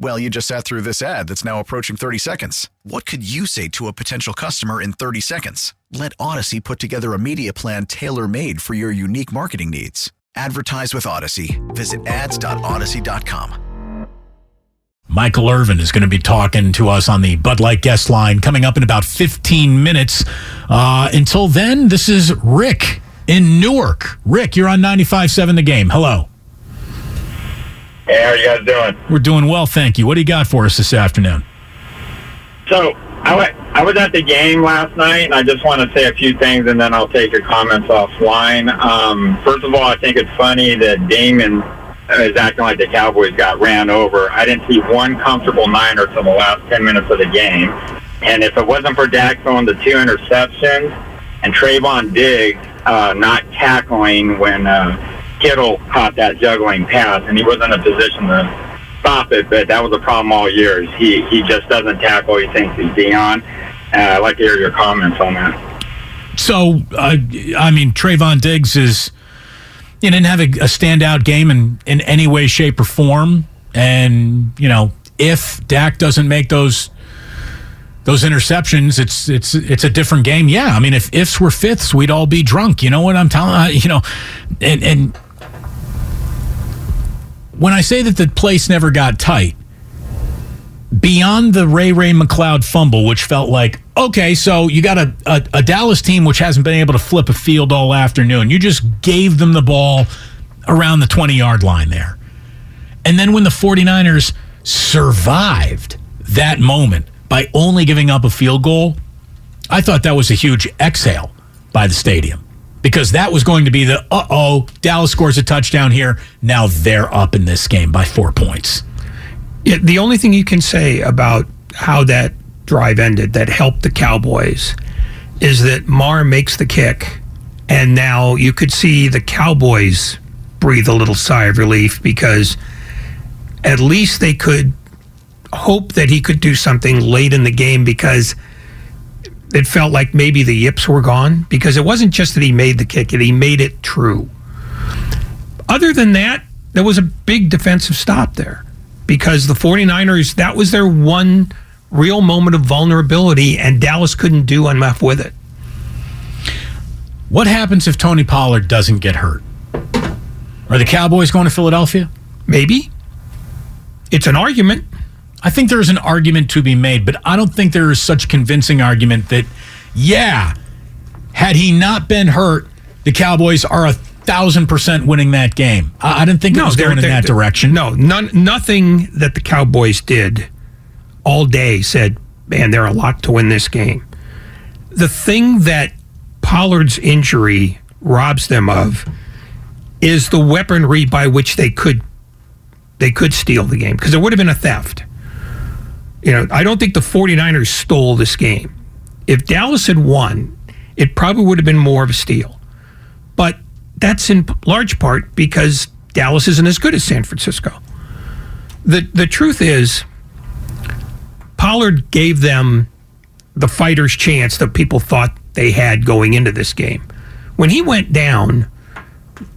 Well, you just sat through this ad that's now approaching 30 seconds. What could you say to a potential customer in 30 seconds? Let Audacy put together a media plan tailor made for your unique marketing needs. Advertise with Audacy. Visit ads.audacy.com. Michael Irvin is going to be talking to us on the Bud Light guest line coming up in about 15 minutes. Uh, until then, this is Rick in Newark. Rick, you're on 95.7 The Game. Hello. Hey, how are you guys doing? We're doing well, thank you. What do you got for us this afternoon? So I I was at the game last night, and I just want to say a few things, and then I'll take your comments offline. Um, first of all, I think it's funny that Damon is acting like the Cowboys got ran over. I didn't see one comfortable Niner till the last 10 minutes of the game. And if it wasn't for Dak throwing the two interceptions and Trevon Diggs uh, not tackling when uh, Kittle caught that juggling pass, and he wasn't in a position to stop it, but that was a problem all years. He he just doesn't tackle. He thinks he's Deion. Uh, I'd like to hear your comments on that. So, uh, I mean, Trevon Diggs is, he didn't have a, a standout game in, in any way, shape, or form. And, you know, if Dak doesn't make those those interceptions, it's it's it's a different game. Yeah, I mean, if ifs were fifths, we'd all be drunk. You know what I'm telling? Uh, you know, and and when I say that the place never got tight, beyond the Ray-Ray McCloud fumble, which felt like, okay, so you got a, a, a, Dallas team which hasn't been able to flip a field all afternoon. You just gave them the ball around the 20 yard line there. And then when the 49ers survived that moment by only giving up a field goal, I thought that was a huge exhale by the stadium because that was going to be the uh oh, Dallas scores a touchdown here. Now they're up in this game by four points. Yeah, the only thing you can say about how that drive ended that helped the Cowboys is that Maher makes the kick, and now you could see the Cowboys breathe a little sigh of relief because at least they could hope that he could do something late in the game because it felt like maybe the yips were gone because it wasn't just that he made the kick, he made it true. Other than that, there was a big defensive stop there because the 49ers, that was their one real moment of vulnerability, and Dallas couldn't do enough with it. What happens if Tony Pollard doesn't get hurt? Are the Cowboys going to Philadelphia? Maybe. It's an argument. I think there's an argument to be made, but I don't think there is such convincing argument that, yeah, had he not been hurt, the Cowboys are a thousand percent winning that game. I, I didn't think no, it was going in that direction. No, none, nothing that the Cowboys did all day said, man, they're a lot to win this game. The thing that Pollard's injury robs them of is the weaponry by which they could they could steal the game because it would have been a theft. You know, I don't think the 49ers stole this game. If Dallas had won, it probably would have been more of a steal. But that's in large part because Dallas isn't as good as San Francisco. The the truth is Pollard gave them the fighter's chance that people thought they had going into this game. When he went down,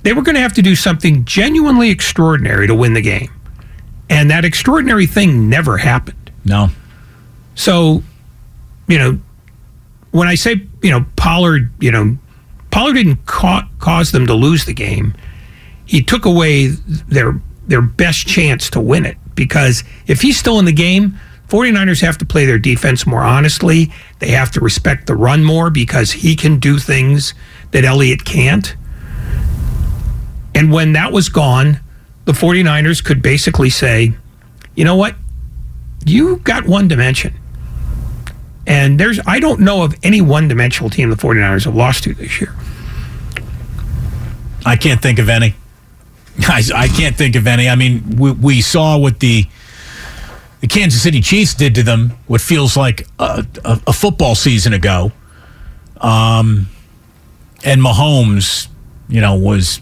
they were going to have to do something genuinely extraordinary to win the game. And that extraordinary thing never happened. No. So, you know, when I say, you know, Pollard, you know, Pollard didn't ca- cause them to lose the game. He took away their their best chance to win it because if he's still in the game, 49ers have to play their defense more honestly. They have to respect the run more because he can do things that Elliott can't. And when that was gone, the 49ers could basically say, you know what? You got one dimension. And there's, I don't know of any one dimensional team the 49ers have lost to this year. I can't think of any. I, I can't think of any. I mean, we, we saw what the the Kansas City Chiefs did to them, what feels like a, a, a football season ago. Um, and Mahomes, you know, was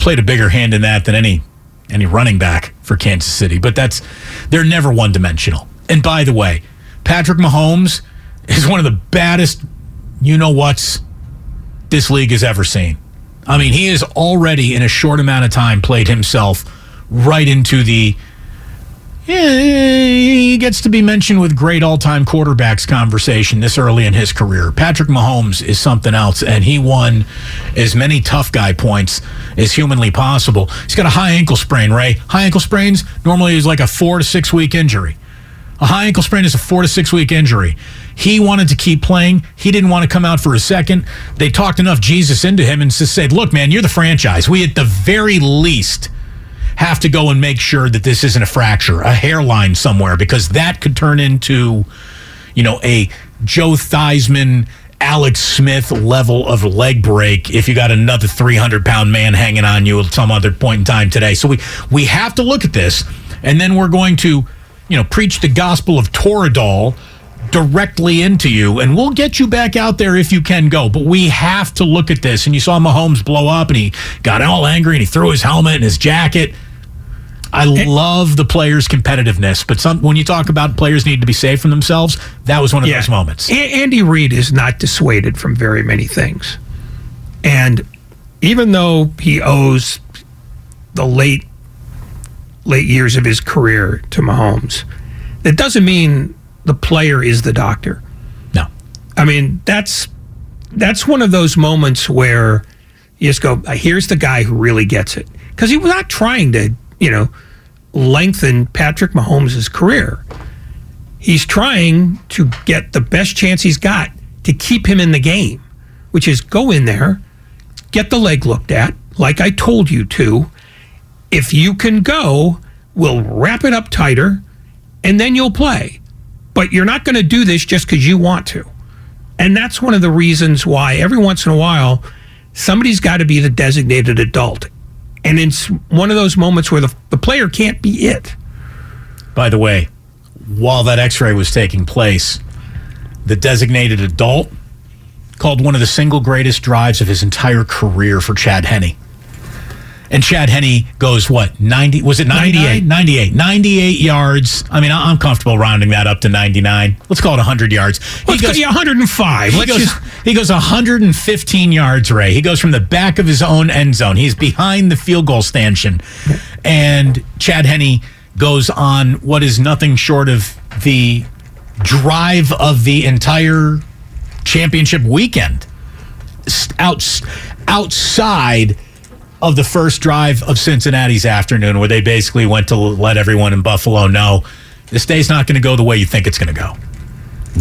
played a bigger hand in that than any any running back for Kansas City. But that's they're never one dimensional. And by the way, Patrick Mahomes is one of the baddest you know what's this league has ever seen. I mean, he has already in a short amount of time played himself right into the he gets to be mentioned with great all-time quarterbacks conversation this early in his career. Patrick Mahomes is something else, and he won as many tough guy points as humanly possible. He's got a high ankle sprain, Ray. High ankle sprains normally is like a four to six week injury. A high ankle sprain is a four to six week injury. He wanted to keep playing. He didn't want to come out for a second. They talked enough Jesus into him and just said, "Look, man, you're the franchise. We at the very least." Have to go and make sure that this isn't a fracture, a hairline somewhere, because that could turn into, you know, a Joe Theismann, Alex Smith level of leg break if you got another 300 pound man hanging on you at some other point in time today. So we, we have to look at this, and then we're going to, you know, preach the gospel of Toradol directly into you, and we'll get you back out there if you can go. But we have to look at this. And you saw Mahomes blow up, and he got all angry, and he threw his helmet and his jacket. I love the players' competitiveness, but some when you talk about players need to be safe from themselves, that was one of Yeah. those moments. A- Andy Reid is not dissuaded from very many things. And even though he owes the late late years of his career to Mahomes, that doesn't mean the player is the doctor. No. I mean, that's that's one of those moments where you just go, here's the guy who really gets it. Because he was not trying to, you know, lengthen Patrick Mahomes' career. He's trying to get the best chance he's got to keep him in the game, which is go in there, get the leg looked at, like I told you to. If you can go, we'll wrap it up tighter, and then you'll play. But you're not going to do this just because you want to. And that's one of the reasons why every once in a while, somebody's got to be the designated adult. And it's one of those moments where the, the player can't be it. By the way, while that X-ray was taking place, the designated adult called one of the single greatest drives of his entire career for Chad Henne. And Chad Henne goes what 90 was it 98 98 98 yards. I mean, I'm comfortable rounding that up to 99. Let's call it 100 yards. Let's go- yeah, 105. He goes, just- he goes 115 yards, Ray. He goes from the back of his own end zone. He's behind the field goal stanchion. And Chad Henne goes on what is nothing short of the drive of the entire championship weekend. Out, outside of the first drive of Cincinnati's afternoon, where they basically went to let everyone in Buffalo know this day's not going to go the way you think it's going to go.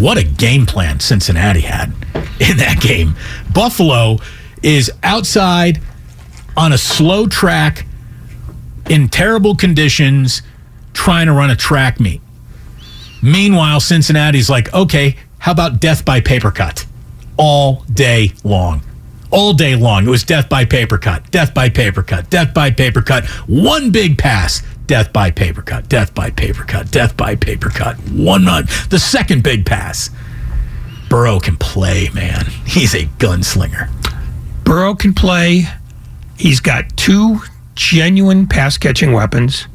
What a game plan Cincinnati had in that game. Buffalo is outside on a slow track in terrible conditions trying to run a track meet. Meanwhile, Cincinnati's like, okay, how about death by paper cut? All day long. All day long. It was death by paper cut, death by paper cut, death by paper cut. One big pass, death by paper cut, death by paper cut, death by paper cut. One month. The second big pass. Burrow can play, man. He's a gunslinger. Burrow can play. He's got two genuine pass catching weapons.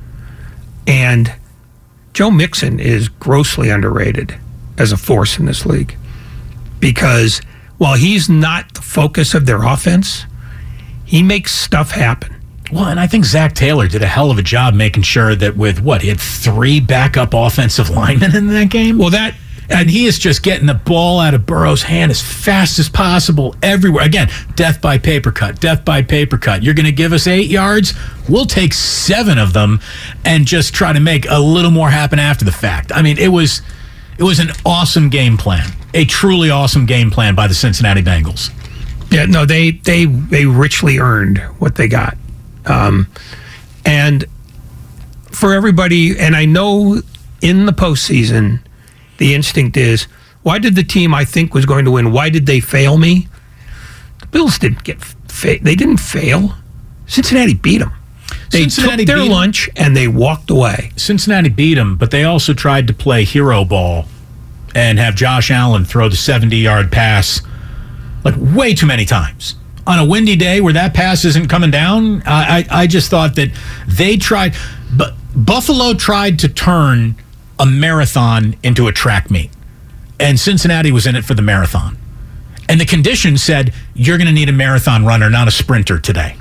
And Joe Mixon is grossly underrated as a force in this league because while he's not the focus of their offense, he makes stuff happen. Well, and I think Zac Taylor did a hell of a job making sure that with what he had three backup offensive linemen in that game. Well, that and he is just getting the ball out of Burrow's hand as fast as possible everywhere. Again, death by paper cut, death by paper cut. You're going to give us eight yards? We'll take seven of them and just try to make a little more happen after the fact. I mean, it was it was an awesome game plan, a truly awesome game plan by the Cincinnati Bengals. Yeah, no, they they they richly earned what they got, um, and for everybody, and I know in the postseason, the instinct is, why did the team I think was going to win? Why did they fail me? The Bills didn't get fa- they didn't fail. Cincinnati beat them. They Cincinnati took their lunch and they walked away. Cincinnati beat them, but they also tried to play hero ball and have Josh Allen throw the 70 yard pass like way too many times. On a windy day where that pass isn't coming down, I, I, I just thought that they tried, but Buffalo tried to turn a marathon into a track meet, and Cincinnati was in it for the marathon. And the conditions said, you're going to need a marathon runner, not a sprinter today.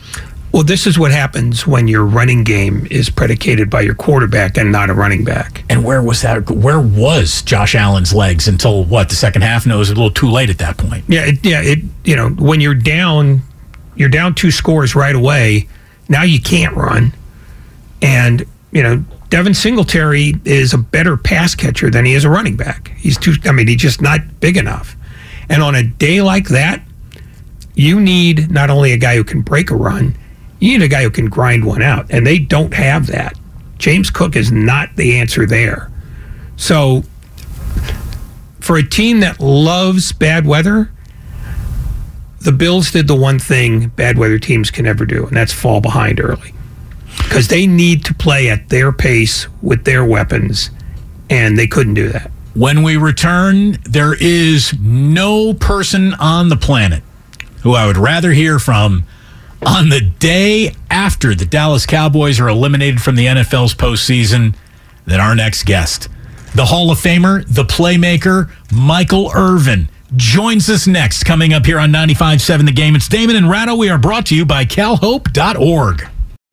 Well, this is what happens when your running game is predicated by your quarterback and not a running back. And where was that? Where was Josh Allen's legs until what the second half? No, it was a little too late at that point. Yeah, it, yeah. It you know when you're down, you're down two scores right away. Now you can't run, and you know Devin Singletary is a better pass catcher than he is a running back. He's too. I mean, he's just not big enough. And on a day like that, you need not only a guy who can break a run, you need a guy who can grind one out, and they don't have that. James Cook is not the answer there. So for a team that loves bad weather, the Bills did the one thing bad weather teams can never do, and that's fall behind early. Because they need to play at their pace with their weapons, and they couldn't do that. When we return, there is no person on the planet who I would rather hear from on the day after the Dallas Cowboys are eliminated from the NFL's postseason than our next guest. The Hall of Famer, the playmaker, Michael Irvin joins us next, coming up here on 95.7 The Game. It's Damon and Ratto. We are brought to you by calhope.org.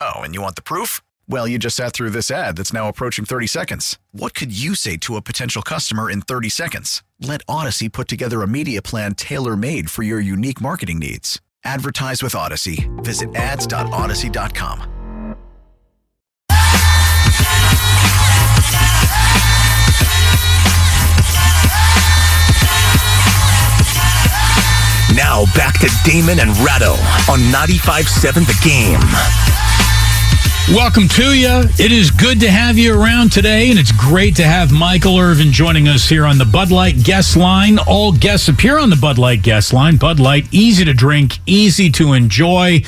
Oh, and you want the proof? Well, you just sat through this ad that's now approaching 30 seconds. What could you say to a potential customer in 30 seconds? Let Audacy put together a media plan tailor made for your unique marketing needs. Advertise with Audacy. Visit ads.audacy.com. Now back to Damon and Ratto on 95.7 The Game. Welcome to you. It is good to have you around today, and it's great to have Michael Irvin joining us here on the Bud Light guest line. All guests appear on the Bud Light guest line. Bud Light, easy to drink, easy to enjoy.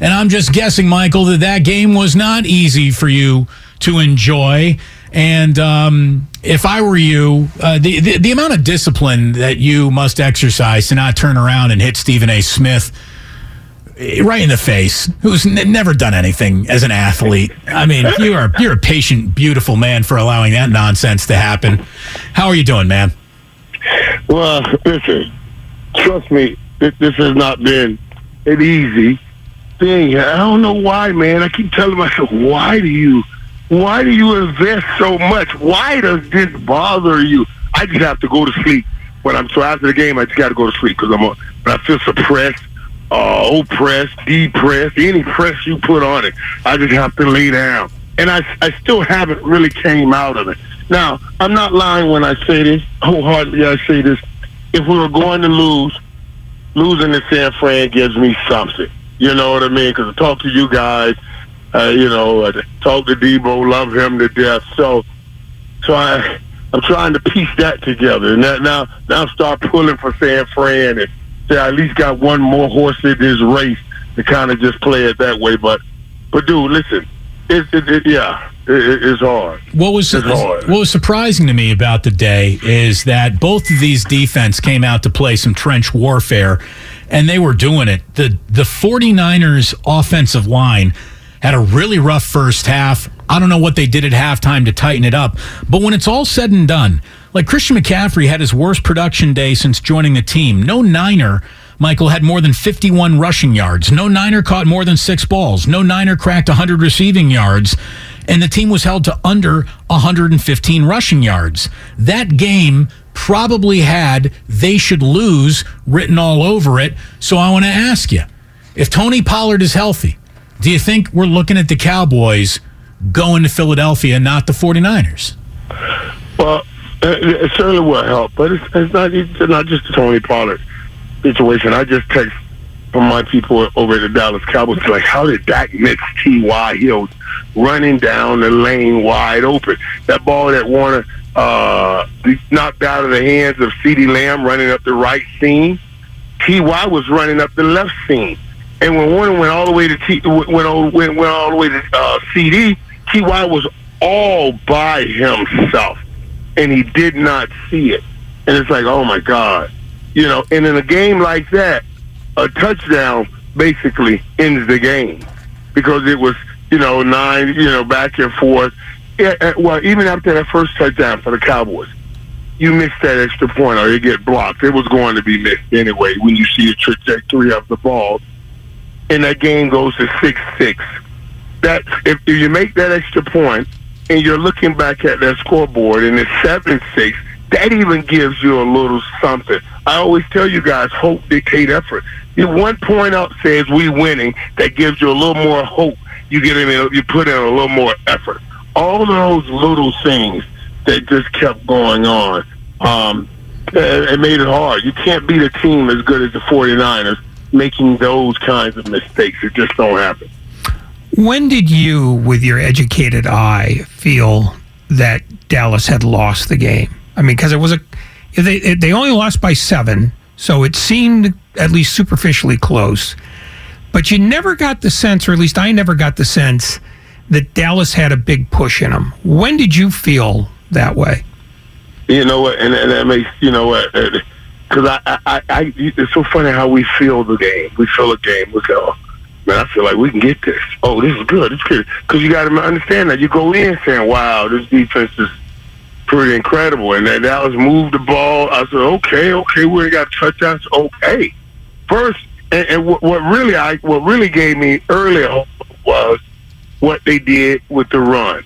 And I'm just guessing, Michael, that that game was not easy for you to enjoy. And um, if I were you, uh, the, the the amount of discipline that you must exercise to not turn around and hit Stephen A. Smith Eh, right in the face, who's n- never done anything as an athlete. I mean, you are you're a patient, beautiful man for allowing that nonsense to happen. How are you doing, man? Well, listen, trust me, this, has not been an easy thing. I don't know why, man. I keep telling myself, why do you, why do you invest so much? Why does this bother you? I just have to go to sleep when I'm so after the game. I just got to go to sleep because I'm, a, I feel suppressed, uh, oppressed, depressed, any press you put on it, I just have to lay down. And I, I still haven't really came out of it. Now, I'm not lying when I say this. Wholeheartedly, I say this. If we were going to lose, losing to San Fran gives me something. You know what I mean? Because I talk to you guys, Uh, you know, uh, talk to Deebo, love him to death. So, so I, I'm trying to piece that together. And now, now start pulling for San Fran and say I at least got one more horse in this race to kind of just play it that way. But, but dude, listen, it, it, it yeah, it, it's hard. What was It's hard. what was surprising to me about the day is that both of these defense came out to play some trench warfare and they were doing it. The the 49ers offensive line had a really rough first half. I don't know what they did at halftime to tighten it up, but when it's all said and done, like Christian McCaffrey had his worst production day since joining the team. No Niner Michael had more than 51 rushing yards. No Niner caught more than six balls. No Niner cracked 100 receiving yards. And the team was held to under 115 rushing yards. That game probably had they should lose written all over it. So I want to ask you if Tony Pollard is healthy, do you think we're looking at the Cowboys going to Philadelphia, not the 49ers? Well, it, it certainly will help, but it's, it's not it's not just the Tony Pollard situation. I just text from my people over at the Dallas Cowboys like, how did Dak miss T.Y. Hill running down the lane wide open? That ball that Warner uh, knocked out of the hands of CeeDee Lamb running up the right seam. T.Y. was running up the left seam. And when Warner went all the way to T, went, all, went, went all the way to uh, CeeDee, Ty was all by himself, and he did not see it. And it's like, oh my god, you know. And in a game like that, a touchdown basically ends the game because it was, you know, nine, you know, back and forth. Uh, well, even after that first touchdown for the Cowboys, you miss that extra point or you get blocked. It was going to be missed anyway when you see the trajectory of the ball and that game goes to six six. That if, if you make that extra point and you're looking back at that scoreboard and it's seven six, that even gives you a little something. I always tell you guys, hope dictate effort. If one point up says we winning, that gives you a little more hope. You get in, you put in a little more effort. All those little things that just kept going on. Um, it it made it hard. You can't beat a team as good as the 49ers making those kinds of mistakes. It just don't happen. When did you, with your educated eye, feel that Dallas had lost the game? I mean, because it was a they they only lost by seven, so it seemed at least superficially close. But you never got the sense, or at least I never got the sense, that Dallas had a big push in them. When did you feel that way? You know what, and, and that makes you know what, uh, because I, I, I, I, it's so funny how we feel the game. We feel a game. We go, man, I feel like we can get this. Oh, this is good. It's good because you got to understand that you go in saying, wow, this defense is pretty incredible, and then Dallas moved the ball. I said, okay, okay, we got touchdowns. Okay, first, and, and what, what really I what really gave me hope was what they did with the run.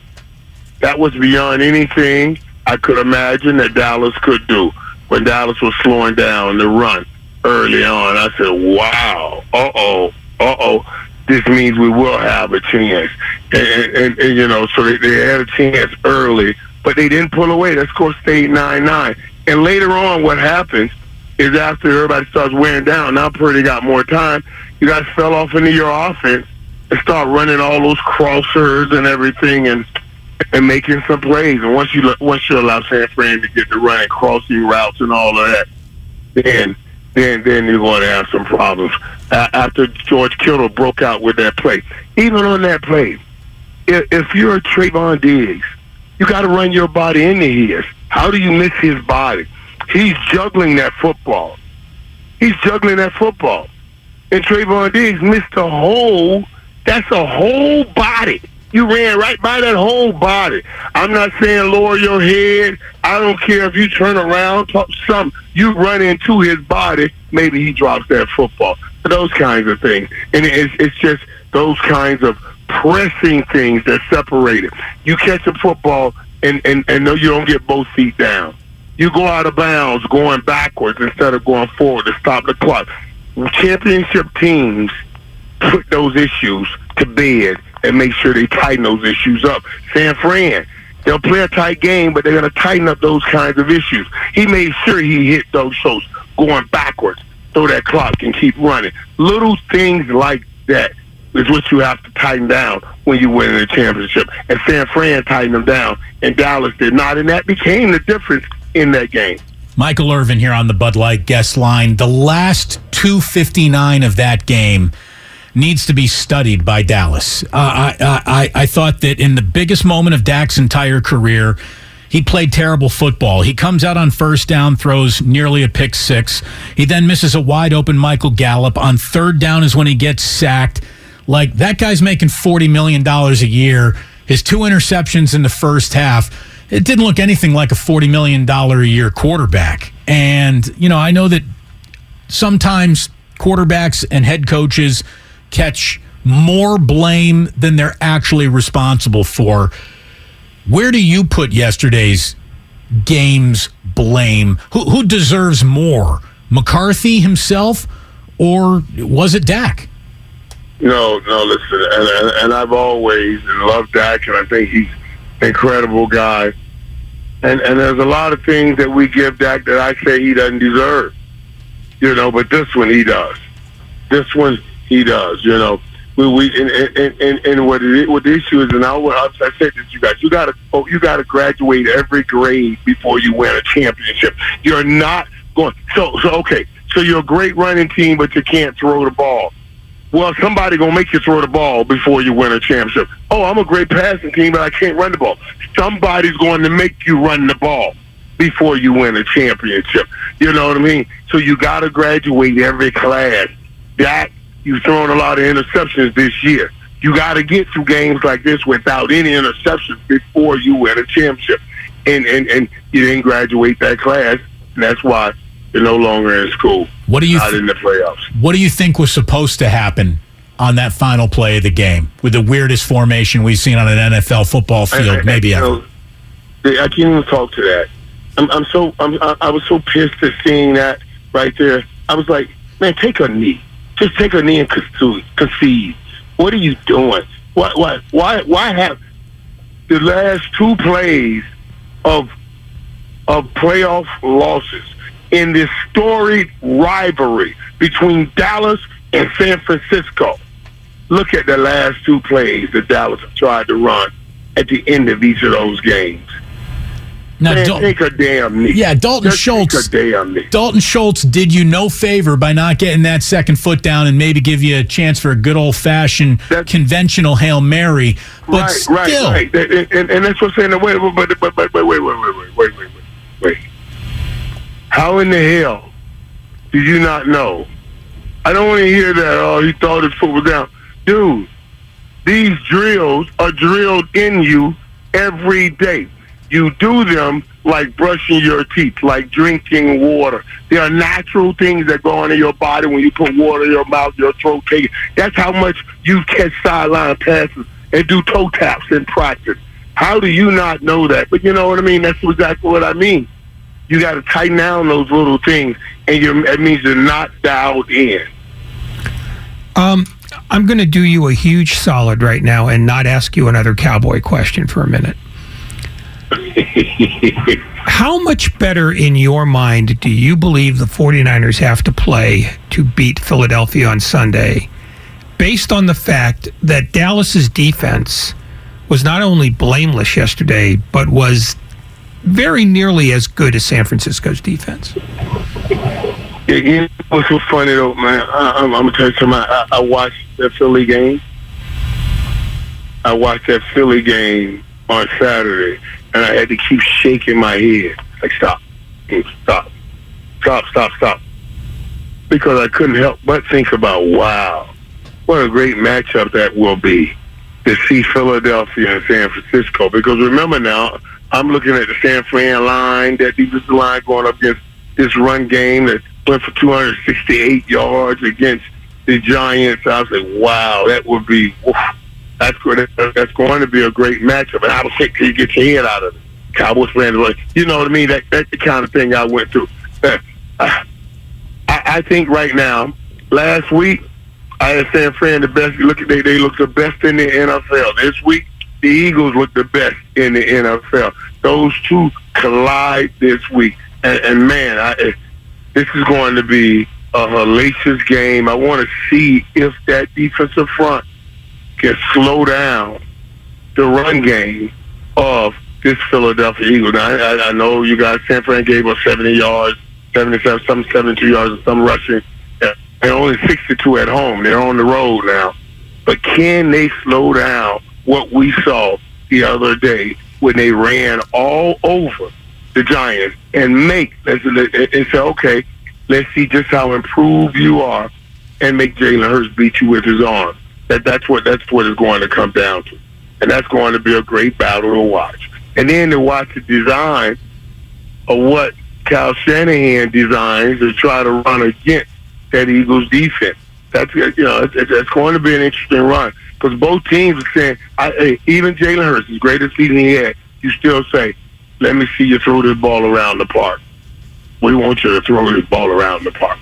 That was beyond anything I could imagine that Dallas could do when Dallas was slowing down the run early on. I said, wow, uh oh, uh oh, this means we will have a chance. And, and, and, and you know, so they, they had a chance early, but they didn't pull away. That score stayed 9 9. And later on, what happens is after everybody starts wearing down, now Purdy got more time, you guys fell off into your offense and start running all those crossers and everything and and making some plays. And once you once you allow San Fran to get to running crossing routes and all of that, then then then you're going to have some problems. After George Kittle broke out with that play, even on that play, if, if you're Trevon Diggs, you got to run your body into his. How do you miss his body? He's juggling that football. He's juggling that football. And Trevon Diggs missed a whole, that's a whole body. You ran right by that whole body. I'm not saying lower your head. I don't care if you turn around, talk something. You run into his body, maybe he drops that football. Those kinds of things. And it's, it's just those kinds of pressing things that separate it. You catch a football and, and, and no, you don't get both feet down. You go out of bounds going backwards instead of going forward to stop the clock. Championship teams put those issues to bed and make sure they tighten those issues up. San Fran, they'll play a tight game, but they're going to tighten up those kinds of issues. He made sure he hit those shots going backwards so that clock can keep running. Little things like that is what you have to tighten down when you win a championship. And San Fran tightened them down, and Dallas did not, and that became the difference in that game. Michael Irvin here on the Bud Light guest line. The last 259 of that game needs to be studied by Dallas. Uh, I, I, I thought that in the biggest moment of Dak's entire career, he played terrible football. He comes out on first down, throws nearly a pick six. He then misses a wide open Michael Gallup. On third down is when he gets sacked. Like that guy's making $40 million a year. His two interceptions in the first half it didn't look anything like a $40 million a year quarterback. And, you know, I know that sometimes quarterbacks and head coaches catch more blame than they're actually responsible for. Where do you put yesterday's game's blame? Who, who deserves more? McCarthy himself, or was it Dak? No, no, listen, and, and, and I've always loved Dak, and I think he's an incredible guy. And and there's a lot of things that we give Dak that I say he doesn't deserve. You know, but this one he does. This one he does. You know, we we and and and, and what it, what the issue is, and I, I said this, to you guys, you got to oh, you got to graduate every grade before you win a championship. You're not going. So so okay. So you're a great running team, but you can't throw the ball. Well, somebody gonna make you throw the ball before you win a championship. Oh, I'm a great passing team, but I can't run the ball. Somebody's going to make you run the ball before you win a championship. You know what I mean? So you got to graduate every class. That you've thrown a lot of interceptions this year. You got to get through games like this without any interceptions before you win a championship. And and and you didn't graduate that class, and that's why you're no longer in school. What do you not th- in the playoffs? What do you think was supposed to happen on that final play of the game with the weirdest formation we've seen on an NFL football field, I, I, maybe ever? Know, I can't even talk to that. I'm, I'm so I'm, I was so pissed at seeing that right there. I was like, man, take a knee. Just take a knee and concede. What are you doing? Why why why why have the last two plays of of playoff losses in this storied rivalry between Dallas and San Francisco. Look at the last two plays that Dallas tried to run at the end of each of those games. Now, Man, Dal- take a damn knee. Yeah, Dalton Just Schultz. Take a damn knee. Dalton Schultz did you no favor by not getting that second foot down and maybe give you a chance for a good old fashioned conventional hail mary. But right, still, right, right. And, and, and that's what's saying. Wait, wait, wait, wait, wait, wait, wait, wait, wait, wait, wait. How in the hell did you not know? I don't want to hear that. Oh, he thought his foot was down, dude. These drills are drilled in you every day. You do them like brushing your teeth, like drinking water. There are natural things that go on in your body when you put water in your mouth, your throat take That's how much you catch sideline passes and do toe taps in practice. How do you not know that? But you know what I mean? That's exactly what I mean you got to tighten down those little things, and you're, it means you're not dialed in. Um, I'm going to do you a huge solid right now and not ask you another cowboy question for a minute. How much better in your mind do you believe the 49ers have to play to beat Philadelphia on Sunday based on the fact that Dallas's defense was not only blameless yesterday but was very nearly as good as San Francisco's defense. Yeah, you know what's so funny though, man? I, am gonna tell you something. I, I watched that Philly game. I watched that Philly game on Saturday, and I had to keep shaking my head, like stop, stop, stop, stop, stop, because I couldn't help but think about, wow, what a great matchup that will be to see Philadelphia and San Francisco. Because remember now, I'm looking at the San Fran line, that defensive line going up against this run game that went for 268 yards against the Giants. I was like, wow, that would be that's good. That's going to be a great matchup. And I was sick till you get your head out of it. Cowboys fans, like, you know what I mean? That that's the kind of thing I went through. I, I think right now, last week, I had San Fran the best. Look at they they look the best in the NFL. This week, the Eagles look the best in the NFL. Those two collide this week, and, and man, I, eh, this is going to be a hellacious game. I want to see if that defensive front can slow down the run game of this Philadelphia Eagles. Now, I, I, know you guys, San Fran gave us 70 yards, 77, some 72 yards, and some rushing, and only 62 at home. They're on the road now. But can they slow down what we saw the other day when they ran all over the Giants and make, and say, okay, let's see just how improved you are and make Jalen Hurts beat you with his arm. That, that's what that's what it's going to come down to. And that's going to be a great battle to watch. And then to watch the design of what Kyle Shanahan designs to try to run against that Eagles defense. That's you know it's going to be an interesting run because both teams are saying, I, hey, even Jalen Hurts, as great as season he had, you still say, let me see you throw this ball around the park. We want you to throw this ball around the park.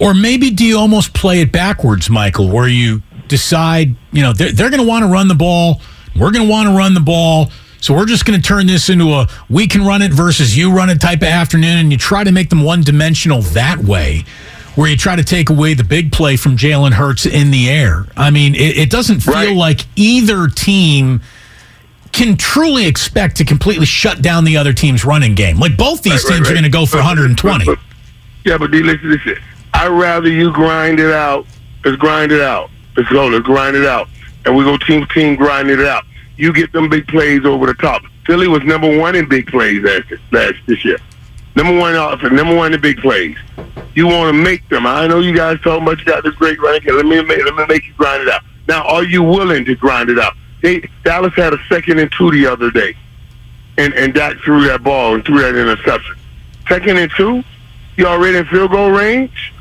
Or maybe do you almost play it backwards, Michael, where you decide, you know, they're, they're going to want to run the ball. We're going to want to run the ball. So we're just going to turn this into a we can run it versus you run it type of afternoon. And you try to make them one dimensional that way, where you try to take away the big play from Jalen Hurts in the air. I mean, it, it doesn't feel right. like either team can truly expect to completely shut down the other team's running game. Like both these right, teams right, are going to go for 120. But, but, yeah, but listen, listen. I'd rather you grind it out. Let's grind it out. Let's go. Let's grind it out. And we go team team grind it out. You get them big plays over the top. Philly was number one in big plays last, last this year. Number one offense, number one in big plays. You want to make them. I know you guys talking about you got this great running game. Let me make, let me make you grind it out. Now, are you willing to grind it out? They, Dallas had a second and two the other day, and and Dak threw that ball and threw that interception. Second and two, you already in field goal range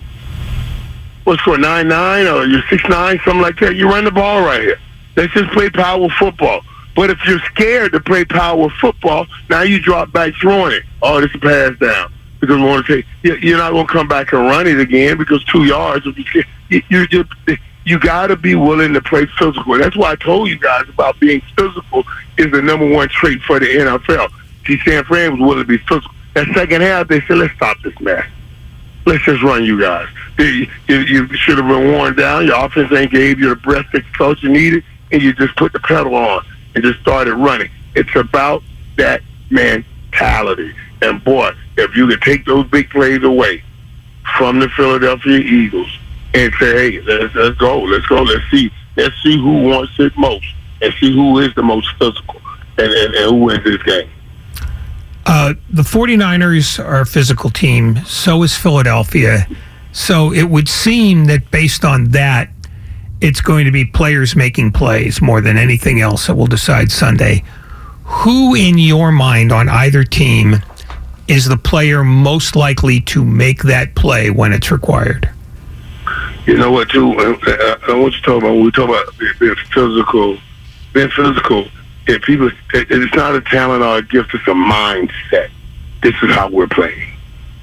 what's for nine nine or you're six nine, something like that. You run the ball right here. Let's just play power football. But if you're scared to play power football, now you drop back throwing it. Oh, this is a pass down because we want to take. You're not going to come back and run it again because two yards. You you just you got to be willing to play physical. That's why I told you guys about being physical is the number one trait for the NFL. See, San Fran was willing to be physical. That second half, they said, "Let's stop this mess." Let's just run you guys. You, you, you should have been worn down. Your offense ain't gave you the breath that you needed, and you just put the pedal on and just started running. It's about that mentality. And boy, if you could take those big plays away from the Philadelphia Eagles and say, hey, let's, let's go, let's go, let's see, let's see who wants it most and see who is the most physical and, and, and who wins this game. Uh, the 49ers are a physical team. So is Philadelphia. So it would seem that based on that, it's going to be players making plays more than anything else that will decide Sunday. Who, in your mind, on either team, is the player most likely to make that play when it's required? You know what, too? Uh, uh, I want you to talk about when we talk about being physical. Being physical if people, it, it's not a talent or a gift, it's a mindset. This is how we're playing.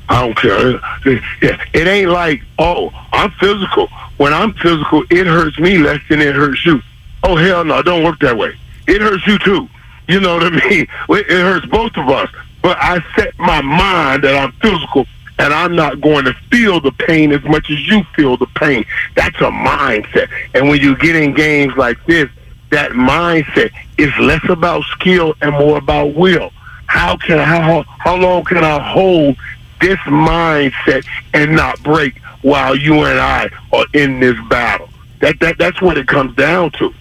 I don't care. It ain't like, oh, I'm physical. When I'm physical, it hurts me less than it hurts you. Oh, hell no, don't work that way. It hurts you too. You know what I mean? It hurts both of us. But I set my mind that I'm physical and I'm not going to feel the pain as much as you feel the pain. That's a mindset. And when you get in games like this, that mindset is less about skill and more about will. How can how how long can I hold this mindset and not break while you and I are in this battle? That that that's what it comes down to.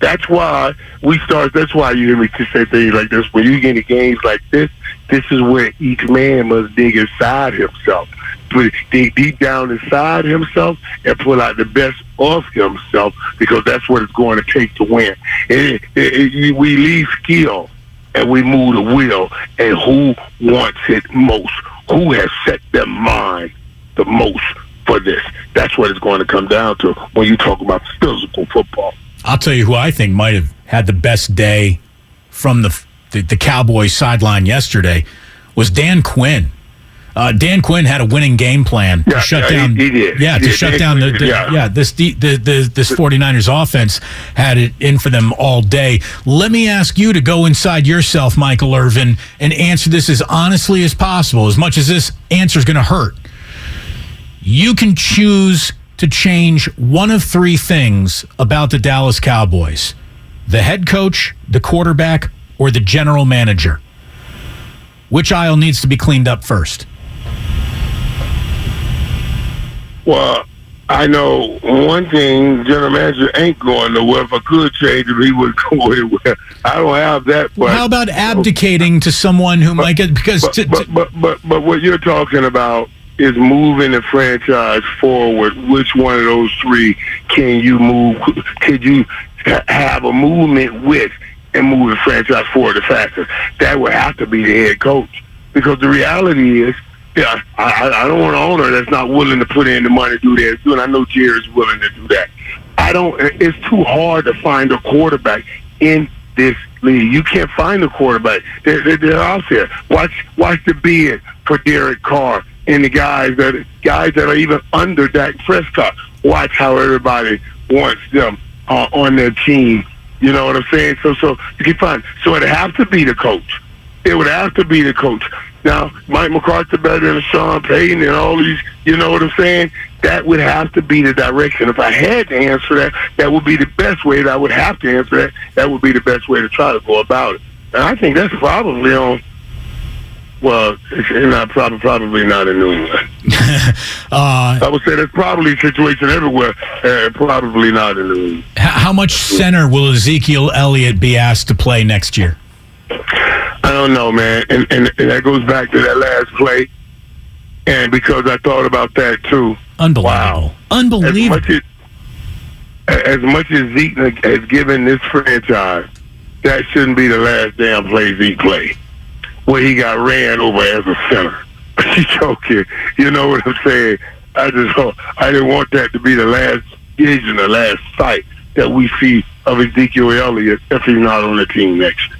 That's why we start. That's why you hear me say things like this. When you get into games like this, this is where each man must dig inside himself put dig deep down inside himself and pull out the best of himself because that's what it's going to take to win. It, it, it, we leave skill and we move the will, and who wants it most? Who has set their mind the most for this? That's what it's going to come down to when you talk about physical football. I'll tell you who I think might have had the best day from the the, the Cowboys sideline yesterday was Dan Quinn. Uh, Dan Quinn had a winning game plan to shut yeah, down. He, he. Yeah, to he shut down the, the yeah. yeah. this the, the, the this 49ers offense had it in for them all day. Let me ask you to go inside yourself, Michael Irvin, and answer this as honestly as possible. As much as this answer is going to hurt, you can choose to change one of three things about the Dallas Cowboys the head coach, the quarterback, or the general manager, which aisle needs to be cleaned up first? Well, I know one thing: general manager ain't going nowhere. If I could change him, he would go anywhere. I don't have that. But How about abdicating to someone who might get because but, to, but, but but but what you're talking about is moving the franchise forward. Which one of those three can you move? Could you have a movement with and move the franchise forward the fastest? That would have to be the head coach because the reality is. Yeah, I, I don't want an owner that's not willing to put in the money to do that. And I know Jerry's willing to do that. I don't. It's too hard to find a quarterback in this league. You can't find a quarterback. They're, they're, they're out there. Watch watch the bid for Derek Carr and the guys that guys that are even under Dak Prescott. Watch how everybody wants them uh, on their team. You know what I'm saying? So so you can find. So it'd have to be the coach. It would have to be the coach. Now, Mike McCarthy better than Sean Payton and all these, you know what I'm saying? That would have to be the direction. If I had to answer that, that would be the best way that I would have to answer that. That would be the best way to try to go about it. And I think that's probably on, well, it's not probably, probably not in New England. uh, I would say that's probably a situation everywhere, uh, probably not in New England. how much center will Ezekiel Elliott be asked to play next year? I don't know, man. And, and and that goes back to that last play. And because I thought about that too. Unbelievable. Wow. Unbelievable. As much as, as much as Zeke has given this franchise, that shouldn't be the last damn play Zeke played. Where he got ran over as a center. You joking. You know what I'm saying? I just I didn't want that to be the last vision, the last sight that we see of Ezekiel Elliott if he's not on the team next year.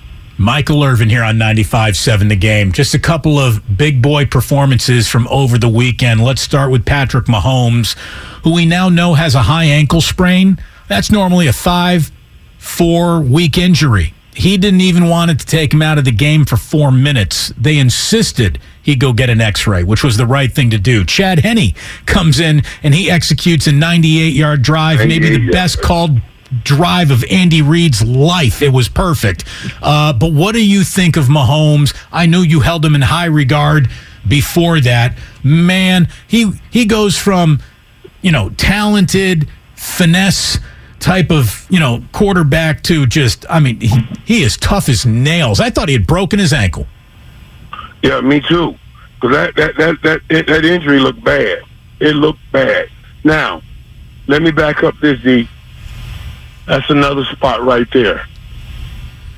Michael Irvin here on 95.7 The Game. Just a couple of big boy performances from over the weekend. Let's start with Patrick Mahomes, who we now know has a high ankle sprain. That's normally a five, four week injury. He didn't even want it to take him out of the game for four minutes. They insisted he go get an x ray, which was the right thing to do. Chad Henne comes in and he executes a 98 yard drive, maybe the best called drive of Andy Reid's life. It was perfect. Uh, but what do you think of Mahomes? I know you held him in high regard before that. Man, he he goes from you know talented finesse type of you know quarterback to just I mean he, he is tough as nails. I thought he had broken his ankle. Yeah, me too. Because that, that, that, that, that injury looked bad. It looked bad. Now, let me back up this, D. That's another spot right there.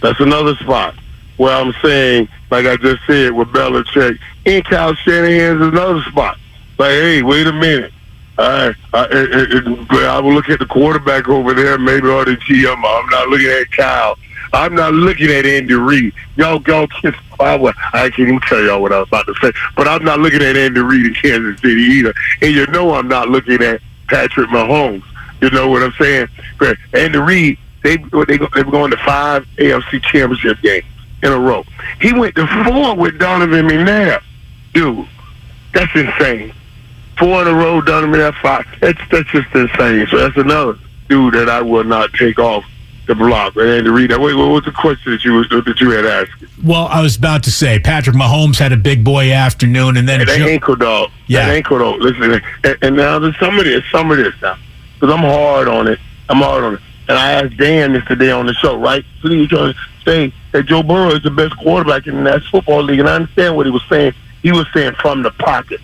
That's another spot where I'm saying, like I just said with Belichick, and Kyle Shanahan's another spot. Like, hey, wait a minute. All right, I, it, it, I will look at the quarterback over there, maybe or the GM. I'm not looking at Kyle. I'm not looking at Andy Reid. Y'all, y'all kiss. I, I can't even tell y'all what I was about to say. But I'm not looking at Andy Reid in Kansas City either. And you know I'm not looking at Patrick Mahomes. You know what I'm saying? But Andy Reid, they they go- they were going to five AFC Championship games in a row. He went to four with Donovan McNabb. Dude, that's insane. Four in a row, Donovan at five. That's that's just insane. So that's another dude that I will not take off the block. Andy Reid. Wait, what was the question that you was that you had asked? Well, I was about to say Patrick Mahomes had a big boy afternoon, and then And that Joe- ankle dog. Yeah. That ankle dog. Listen, and, and now there's some of this, some of this now, because I'm hard on it. I'm hard on it. And I asked Dan this today on the show, right? So he was trying to say that Joe Burrow is the best quarterback in the National Football League, and I understand what he was saying. He was saying from the pocket.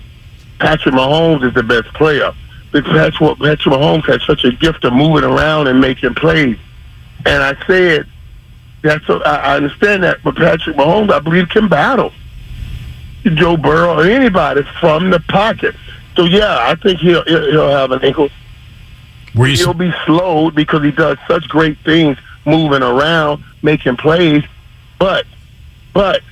Patrick Mahomes is the best player. Because that's what Patrick Mahomes has such a gift of moving around and making plays. And I said, that's I I understand that, but Patrick Mahomes, I believe, can battle. Joe Burrow or anybody from the pocket. So yeah, I think he'll he'll, he'll have an ankle. Were you he'll be slowed because he does such great things, moving around, making plays. But but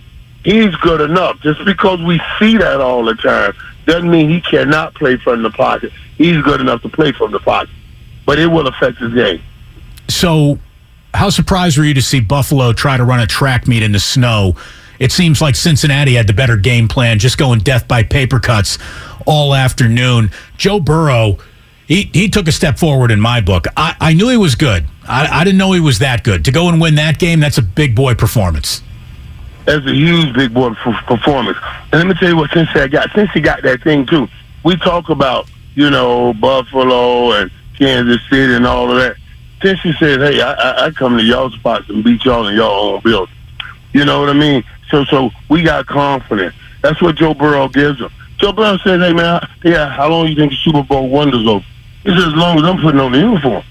he's good enough. Just because we see that all the time doesn't mean he cannot play from the pocket. He's good enough to play from the pocket, but it will affect his game. So, how surprised were you to see Buffalo try to run a track meet in the snow? It seems like Cincinnati had the better game plan, just going death by paper cuts all afternoon. Joe Burrow, he he took a step forward in my book. I, I knew he was good. I, I didn't know he was that good. To go and win that game, that's a big boy performance. That's a huge big boy performance. And let me tell you what Cincinnati got. Cincinnati got that thing too. We talk about you know Buffalo and Kansas City and all of that. Cincinnati says, "Hey, I, I, come to y'all spots and beat y'all in y'all own building." You know what I mean? So so we got confidence. That's what Joe Burrow gives them. Joe Burrow says, "Hey man, yeah, how long you think the Super Bowl wonders over?" Says, "As long as I'm putting on the uniform,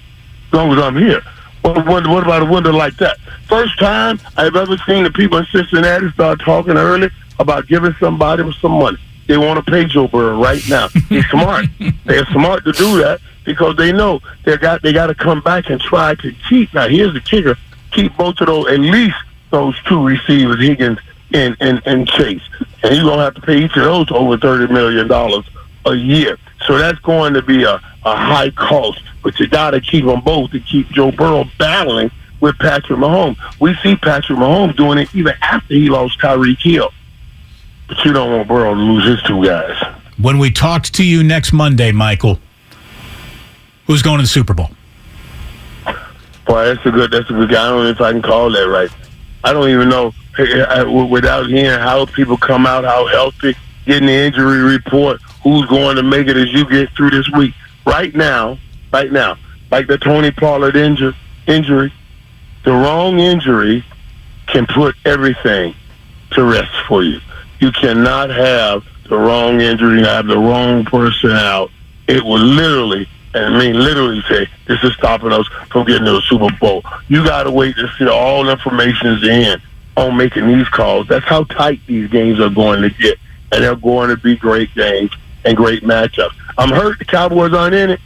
as long as I'm here." What, what, what about a window like that? First time I've ever seen the people in Cincinnati start talking early about giving somebody some money. They want to pay Joe Burrow right now. He's smart. They're smart to do that because they know they got they got to come back and try to keep. Now here's the kicker: keep both of those at least those two receivers, Higgins and and, and Chase, and you're gonna have to pay each of those over thirty million dollars a year. So that's going to be a, a high cost, but you got to keep them both to keep Joe Burrow battling with Patrick Mahomes. We see Patrick Mahomes doing it even after he lost Tyreek Hill. But you don't want Burrow to lose his two guys. When we talked to you next Monday, Michael, who's going to the Super Bowl? Boy, that's a good. That's a good guy. I don't know if I can call that right. I don't even know eh, eh, eh, without hearing how people come out, how healthy, getting the injury report, who's going to make it as you get through this week. Right now, right now, like the Tony Pollard injury, injury, the wrong injury can put everything to rest for you. You cannot have the wrong injury and have the wrong person out. It will literally, and I mean literally say, this is stopping us from getting to the Super Bowl. You got to wait to see all information is in on making these calls. That's how tight these games are going to get. And they're going to be great games and great matchups. I'm hurt the Cowboys aren't in it,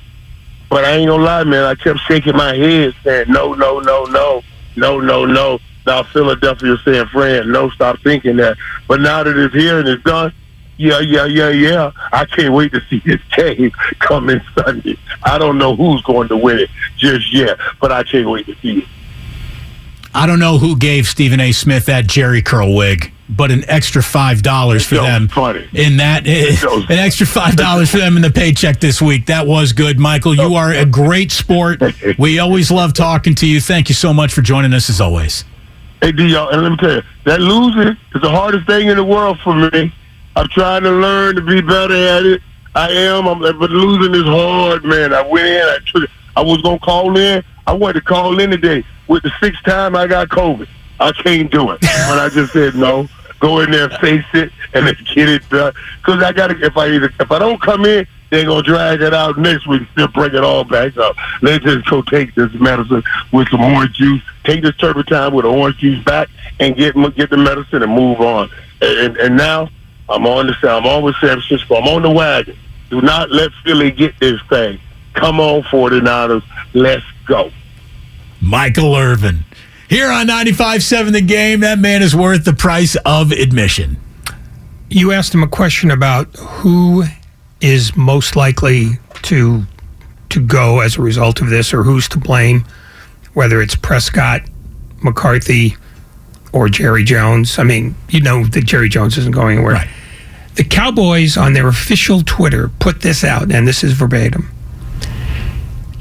but I ain't gonna lie, man. I kept shaking my head saying, no, no, no, no, no, no, no. Now Philadelphia saying, friend, no, stop thinking that. But now that it's here and it's done, yeah, yeah, yeah, yeah. I can't wait to see this game coming Sunday. I don't know who's going to win it just yet, but I can't wait to see it. I don't know who gave Stephen A. Smith that Jerry curl wig, but an extra five dollars for them funny. in that eh, an extra five dollars for them in the paycheck this week. That was good, Michael. You are a great sport. We always love talking to you. Thank you so much for joining us as always. Hey, D, y'all, and let me tell you, that losing is the hardest thing in the world for me. I'm trying to learn to be better at it. I am, I'm, but losing is hard, man. I went in, I took, I was gonna call in. I wanted to call in today. With the sixth time I got COVID, I can't do it. but I just said no. Go in there, face it, and then get it done. Because I got to. If I either, if I don't come in, they're gonna drag it out next week. Still bring it all back up. Let's just go take this medicine with some orange juice. Take this turpentine with orange juice back, and get get the medicine and move on. And and now I'm on the I'm on with San Francisco. I'm on the wagon. Do not let Philly get this thing. Come on, 49ers. Let's go. Michael Irvin. Here on 95.7 The Game, that man is worth the price of admission. You asked him a question about who is most likely to to go as a result of this or who's to blame, whether it's Prescott, McCarthy, or Jerry Jones. I mean, you know that Jerry Jones isn't going anywhere. Right. The Cowboys on their official Twitter put this out, and this is verbatim.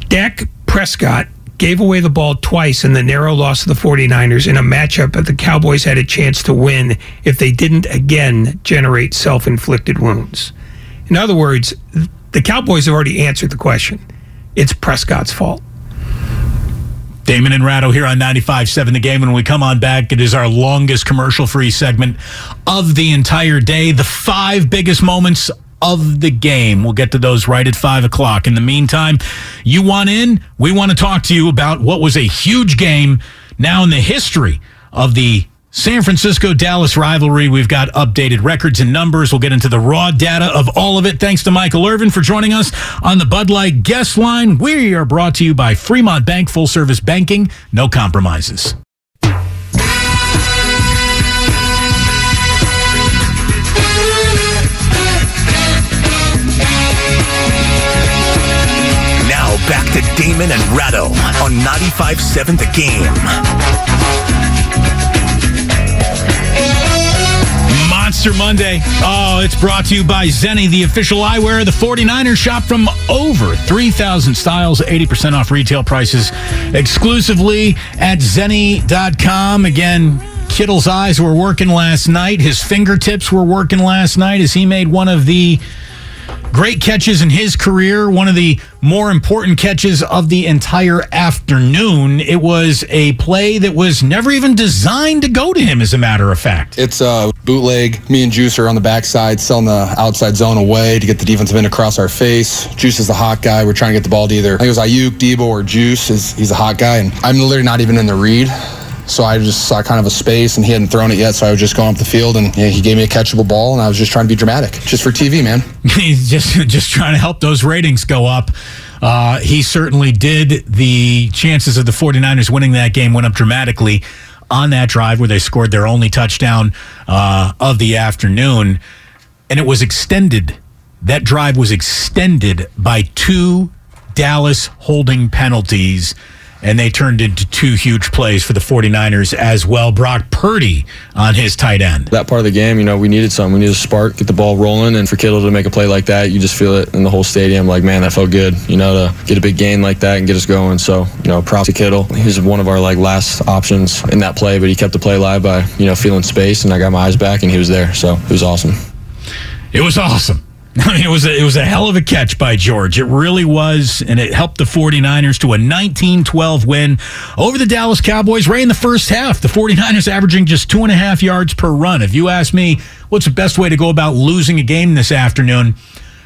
Dak Prescott gave away the ball twice in the narrow loss of the 49ers in a matchup that the Cowboys had a chance to win if they didn't again generate self inflicted wounds. In other words, the Cowboys have already answered the question. It's Prescott's fault. Damon and Ratto here on 95.7 The Game. When we come on back, it is our longest commercial free segment of the entire day. The five biggest moments of the game. We'll get to those right at 5 o'clock. In the meantime, you want in? We want to talk to you about what was a huge game now in the history of the San Francisco Dallas rivalry. We've got updated records and numbers. We'll get into the raw data of all of it. Thanks to Michael Irvin for joining us on the Bud Light guest line. We are brought to you by Fremont Bank, full service banking, no compromises. Back to Damon and Ratto on 95.7 The Game. Monster Monday. Oh, it's brought to you by Zenni, the official eyewear of the 49ers. Shop from over 3,000 styles, 80% off retail prices exclusively at Zenni.com. Again, Kittle's eyes were working last night. His fingertips were working last night as he made one of the great catches in his career, one of the more important catches of the entire afternoon. It was a play that was never even designed to go to him, as a matter of fact. It's a bootleg. Me and Juice are on the backside, selling the outside zone away to get the defensive end across our face. Juice is the hot guy. We're trying to get the ball to either, I think it was Aiyuk, Deebo, or Juice. Is He's a hot guy, and I'm literally not even in the read. So I just saw kind of a space, and he hadn't thrown it yet. So I was just going up the field, and yeah, he gave me a catchable ball, and I was just trying to be dramatic, just for TV, man. He's just just trying to help those ratings go up. Uh, he certainly did. The chances of the 49ers winning that game went up dramatically on that drive where they scored their only touchdown uh, of the afternoon, and it was extended. That drive was extended by two Dallas holding penalties and they turned into two huge plays for the 49ers as well. Brock Purdy on his tight end. That part of the game, you know, we needed something. We needed a spark, get the ball rolling, and for Kittle to make a play like that, you just feel it in the whole stadium. Like, man, that felt good, you know, to get a big gain like that and get us going. So, you know, props to Kittle. He was one of our like last options in that play, but he kept the play alive by, you know, feeling space, and I got my eyes back, and he was there. So it was awesome. It was awesome. I mean, it was a, it was a hell of a catch by George. It really was, and it helped the 49ers to a 19-12 win over the Dallas Cowboys. Right in the first half, the 49ers averaging just two and a half yards per run. If you ask me, what's the best way to go about losing a game this afternoon?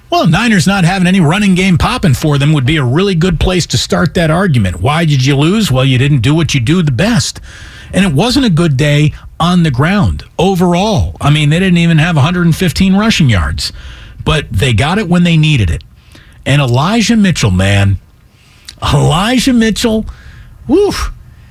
Well, Niners not having any running game popping for them would be a really good place to start that argument. Why did you lose? Well, you didn't do what you do the best. And it wasn't a good day on the ground overall. I mean, they didn't even have 115 rushing yards but they got it when they needed it. And Elijah Mitchell, man, Elijah Mitchell, whew,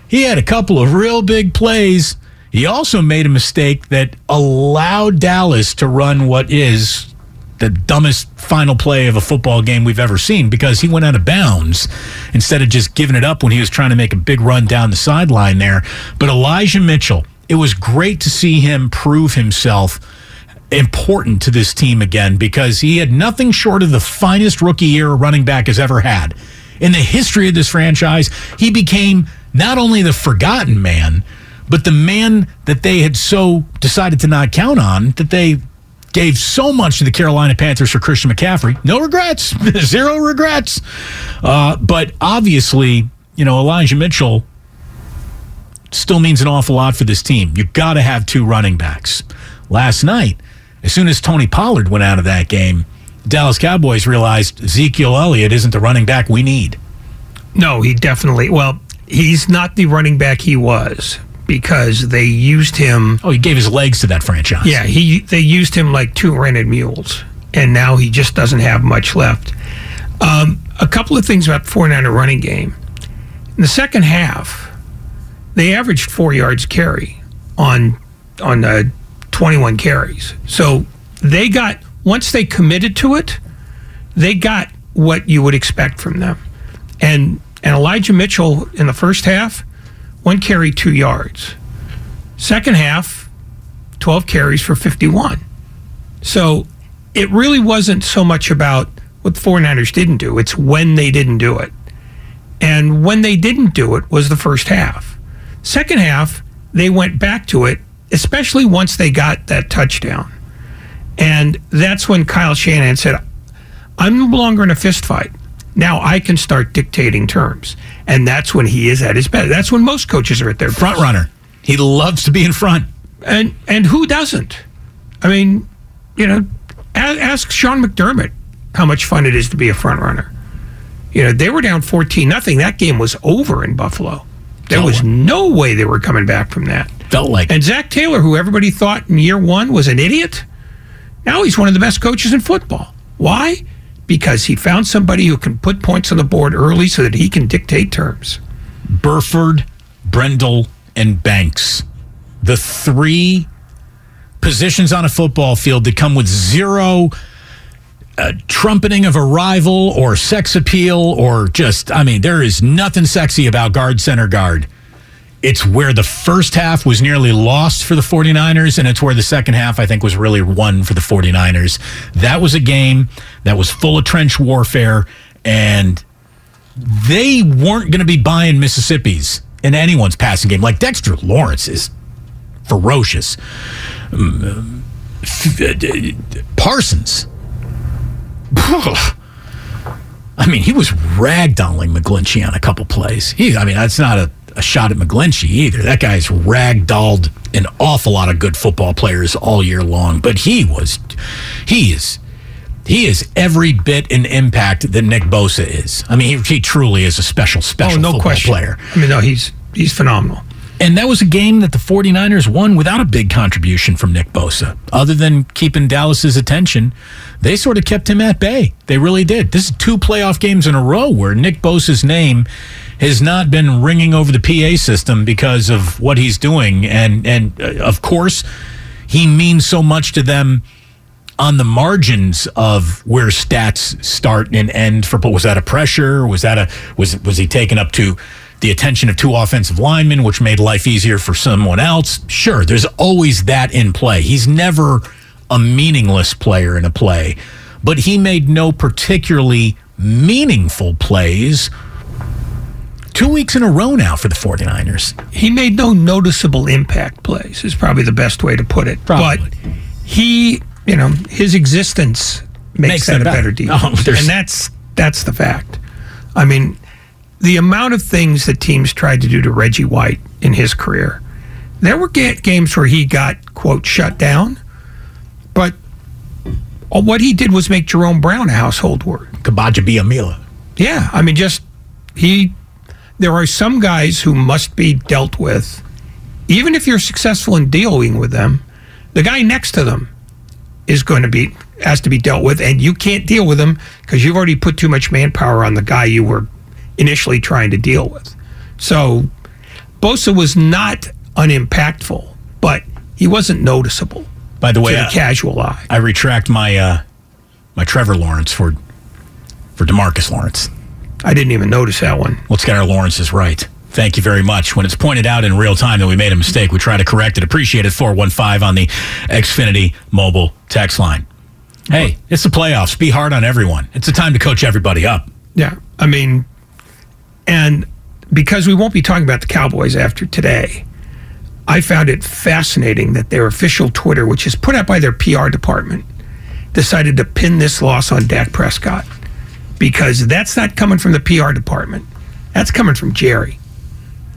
he had a couple of real big plays. He also made a mistake that allowed Dallas to run what is the dumbest final play of a football game we've ever seen because he went out of bounds instead of just giving it up when he was trying to make a big run down the sideline there. But Elijah Mitchell, it was great to see him prove himself important to this team again because he had nothing short of the finest rookie year a running back has ever had. In the history of this franchise, he became not only the forgotten man, but the man that they had so decided to not count on that they gave so much to the Carolina Panthers for Christian McCaffrey. No regrets, zero regrets. Uh, but obviously, you know, Elijah Mitchell still means an awful lot for this team. You got to have two running backs. Last night, as soon as Tony Pollard went out of that game, Dallas Cowboys realized Ezekiel Elliott isn't the running back we need. No, he definitely. Well, he's not the running back he was because they used him. Oh, he gave his legs to that franchise. Yeah, he they used him like two rented mules, and now he just doesn't have much left. Um, a couple of things about the 49er running game. In the second half, they averaged four yards carry on on uh, 21 carries. So they got, once they committed to it, they got what you would expect from them. And, and Elijah Mitchell in the first half, one carry, two yards. Second half, 12 carries for 51. So it really wasn't so much about what the 49ers didn't do, it's when they didn't do it. And when they didn't do it was the first half. Second half, they went back to it especially once they got that touchdown. And that's when Kyle Shanahan said, I'm no longer in a fist fight. Now I can start dictating terms. And that's when he is at his best. That's when most coaches are at their front runner. He loves to be in front. And and who doesn't? I mean, you know, ask Sean McDermott how much fun it is to be a front runner. You know, they were down 14 nothing. That game was over in Buffalo. There was no way they were coming back from that. Felt like. And Zac Taylor, who everybody thought in year one was an idiot, now he's one of the best coaches in football. Why? Because he found somebody who can put points on the board early so that he can dictate terms. Burford, Brendel, and Banks. The three positions on a football field that come with zero uh, trumpeting of a rival or sex appeal or just, I mean, there is nothing sexy about guard, center, guard it's where the first half was nearly lost for the 49ers, and it's where the second half, I think, was really won for the 49ers. That was a game that was full of trench warfare, and they weren't going to be buying Mississippi's in anyone's passing game. Like Dexter Lawrence is ferocious. Um, Parsons. I mean, he was ragdolling McGlinchey on a couple plays. He, I mean, that's not a, a shot at McGlinchey either. That guy's ragdolled an awful lot of good football players all year long. But he was, he is, he is every bit an impact that Nick Bosa is. I mean, he, he truly is a special, special oh, no football question. player. I mean, no, he's he's phenomenal. And that was a game that the 49ers won without a big contribution from Nick Bosa. Other than keeping Dallas's attention, they sort of kept him at bay. They really did. This is two playoff games in a row where Nick Bosa's name has not been ringing over the PA system because of what he's doing. And, and uh, of course, he means so much to them on the margins of where stats start and end for was that a pressure was that a was was he taken up to the attention of two offensive linemen which made life easier for someone else sure there's always that in play he's never a meaningless player in a play but he made no particularly meaningful plays two weeks in a row now for the 49ers He made no noticeable impact plays, is probably the best way to put it. Probably. But he, you know, his existence makes, Makes that a better. better defense. Oh, and that's that's the fact. I mean, the amount of things that teams tried to do to Reggie White in his career. There were games where he got quote shut down, but what he did was make Jerome Brown a household word. Gbaja-Biamila. Yeah, I mean, just he. There are some guys who must be dealt with, even if you're successful in dealing with them. The guy next to them is going to be has to be dealt with, and you can't deal with him because you've already put too much manpower on the guy you were initially trying to deal with. So, Bosa was not unimpactful, but he wasn't noticeable. By the way, to the I- casual eye. I retract my uh, my Trevor Lawrence for for DeMarcus Lawrence. I didn't even notice that one. Let's get our Lawrences right. Thank you very much. When it's pointed out in real time that we made a mistake, we try to correct it. Appreciate it. 415 on the Xfinity mobile text line. Hey, it's the playoffs. Be hard on everyone. It's a time to coach everybody up. Yeah, I mean, and because we won't be talking about the Cowboys after today, I found it fascinating that their official Twitter, which is put out by their PR department, decided to pin this loss on Dak Prescott because that's not coming from the PR department. That's coming from Jerry,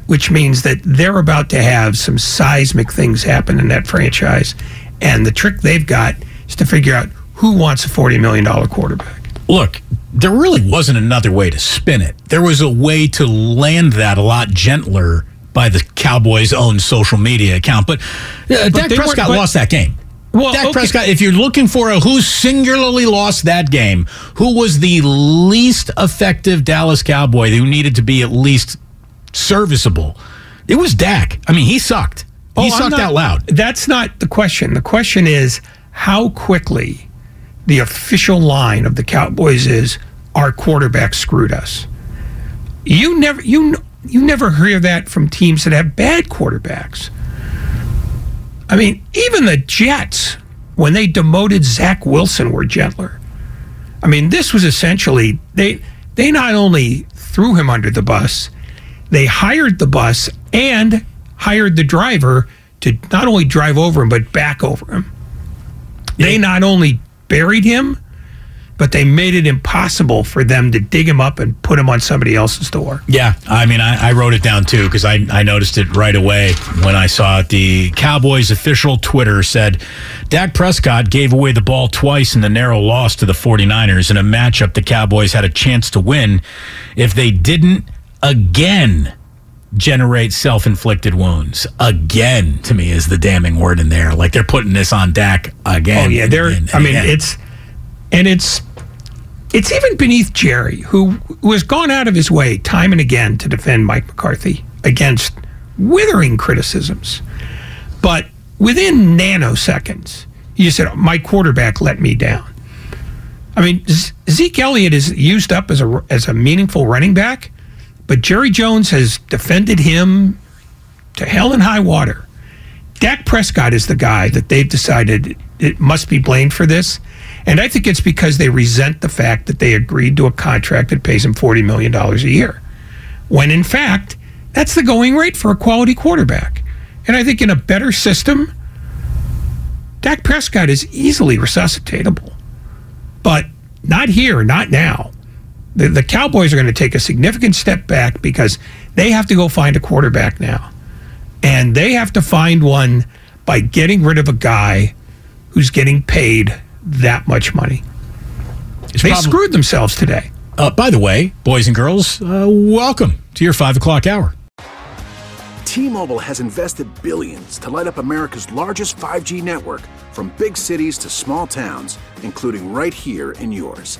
which means that they're about to have some seismic things happen in that franchise. And the trick they've got is to figure out who wants a $40 million quarterback. Look, there really wasn't another way to spin it. There was a way to land that a lot gentler by the Cowboys' own social media account. But, uh, Dak Prescott but- lost that game. Well, Dak okay. Prescott, if you're looking for a who singularly lost that game, who was the least effective Dallas Cowboy who needed to be at least serviceable, it was Dak. I mean, he sucked. He Oh, sucked not- out loud. That's not the question. The question is how quickly the official line of the Cowboys is our quarterback screwed us. You never you you never hear that from teams that have bad quarterbacks. I mean, even the Jets when they demoted Zach Wilson were gentler. I mean, this was essentially they they not only threw him under the bus, they hired the bus and hired the driver to not only drive over him but back over him. They not only buried him, but they made it impossible for them to dig him up and put him on somebody else's door. Yeah, I mean, I, I wrote it down too because I, I noticed it right away when I saw it. The Cowboys' official Twitter said Dak Prescott gave away the ball twice in the narrow loss to the 49ers in a matchup the Cowboys had a chance to win if they didn't again generate self inflicted wounds. Again, to me, is the damning word in there. Like they're putting this on Dak again. oh yeah, they're. again and I mean, again. it's and it's it's even beneath Jerry, who who has gone out of his way time and again to defend Mike McCarthy against withering criticisms, but within nanoseconds, just said, "My quarterback let me down." I mean, Z- Zeke Elliott is used up as a as a meaningful running back, but Jerry Jones has defended him to hell and high water, Dak Prescott is the guy that they've decided it must be blamed for this. And I think it's because they resent the fact that they agreed to a contract that pays him $40 million a year. When in fact, that's the going rate for a quality quarterback. And I think in a better system, Dak Prescott is easily resuscitatable. But not here, not now. The, the Cowboys are going to take a significant step back because they have to go find a quarterback now. And they have to find one by getting rid of a guy who's getting paid that much money. It's they prob- screwed themselves today. Uh, by the way, boys and girls, uh, welcome to your five o'clock hour. T-Mobile has invested billions to light up America's largest 5G network from big cities to small towns, including right here in yours.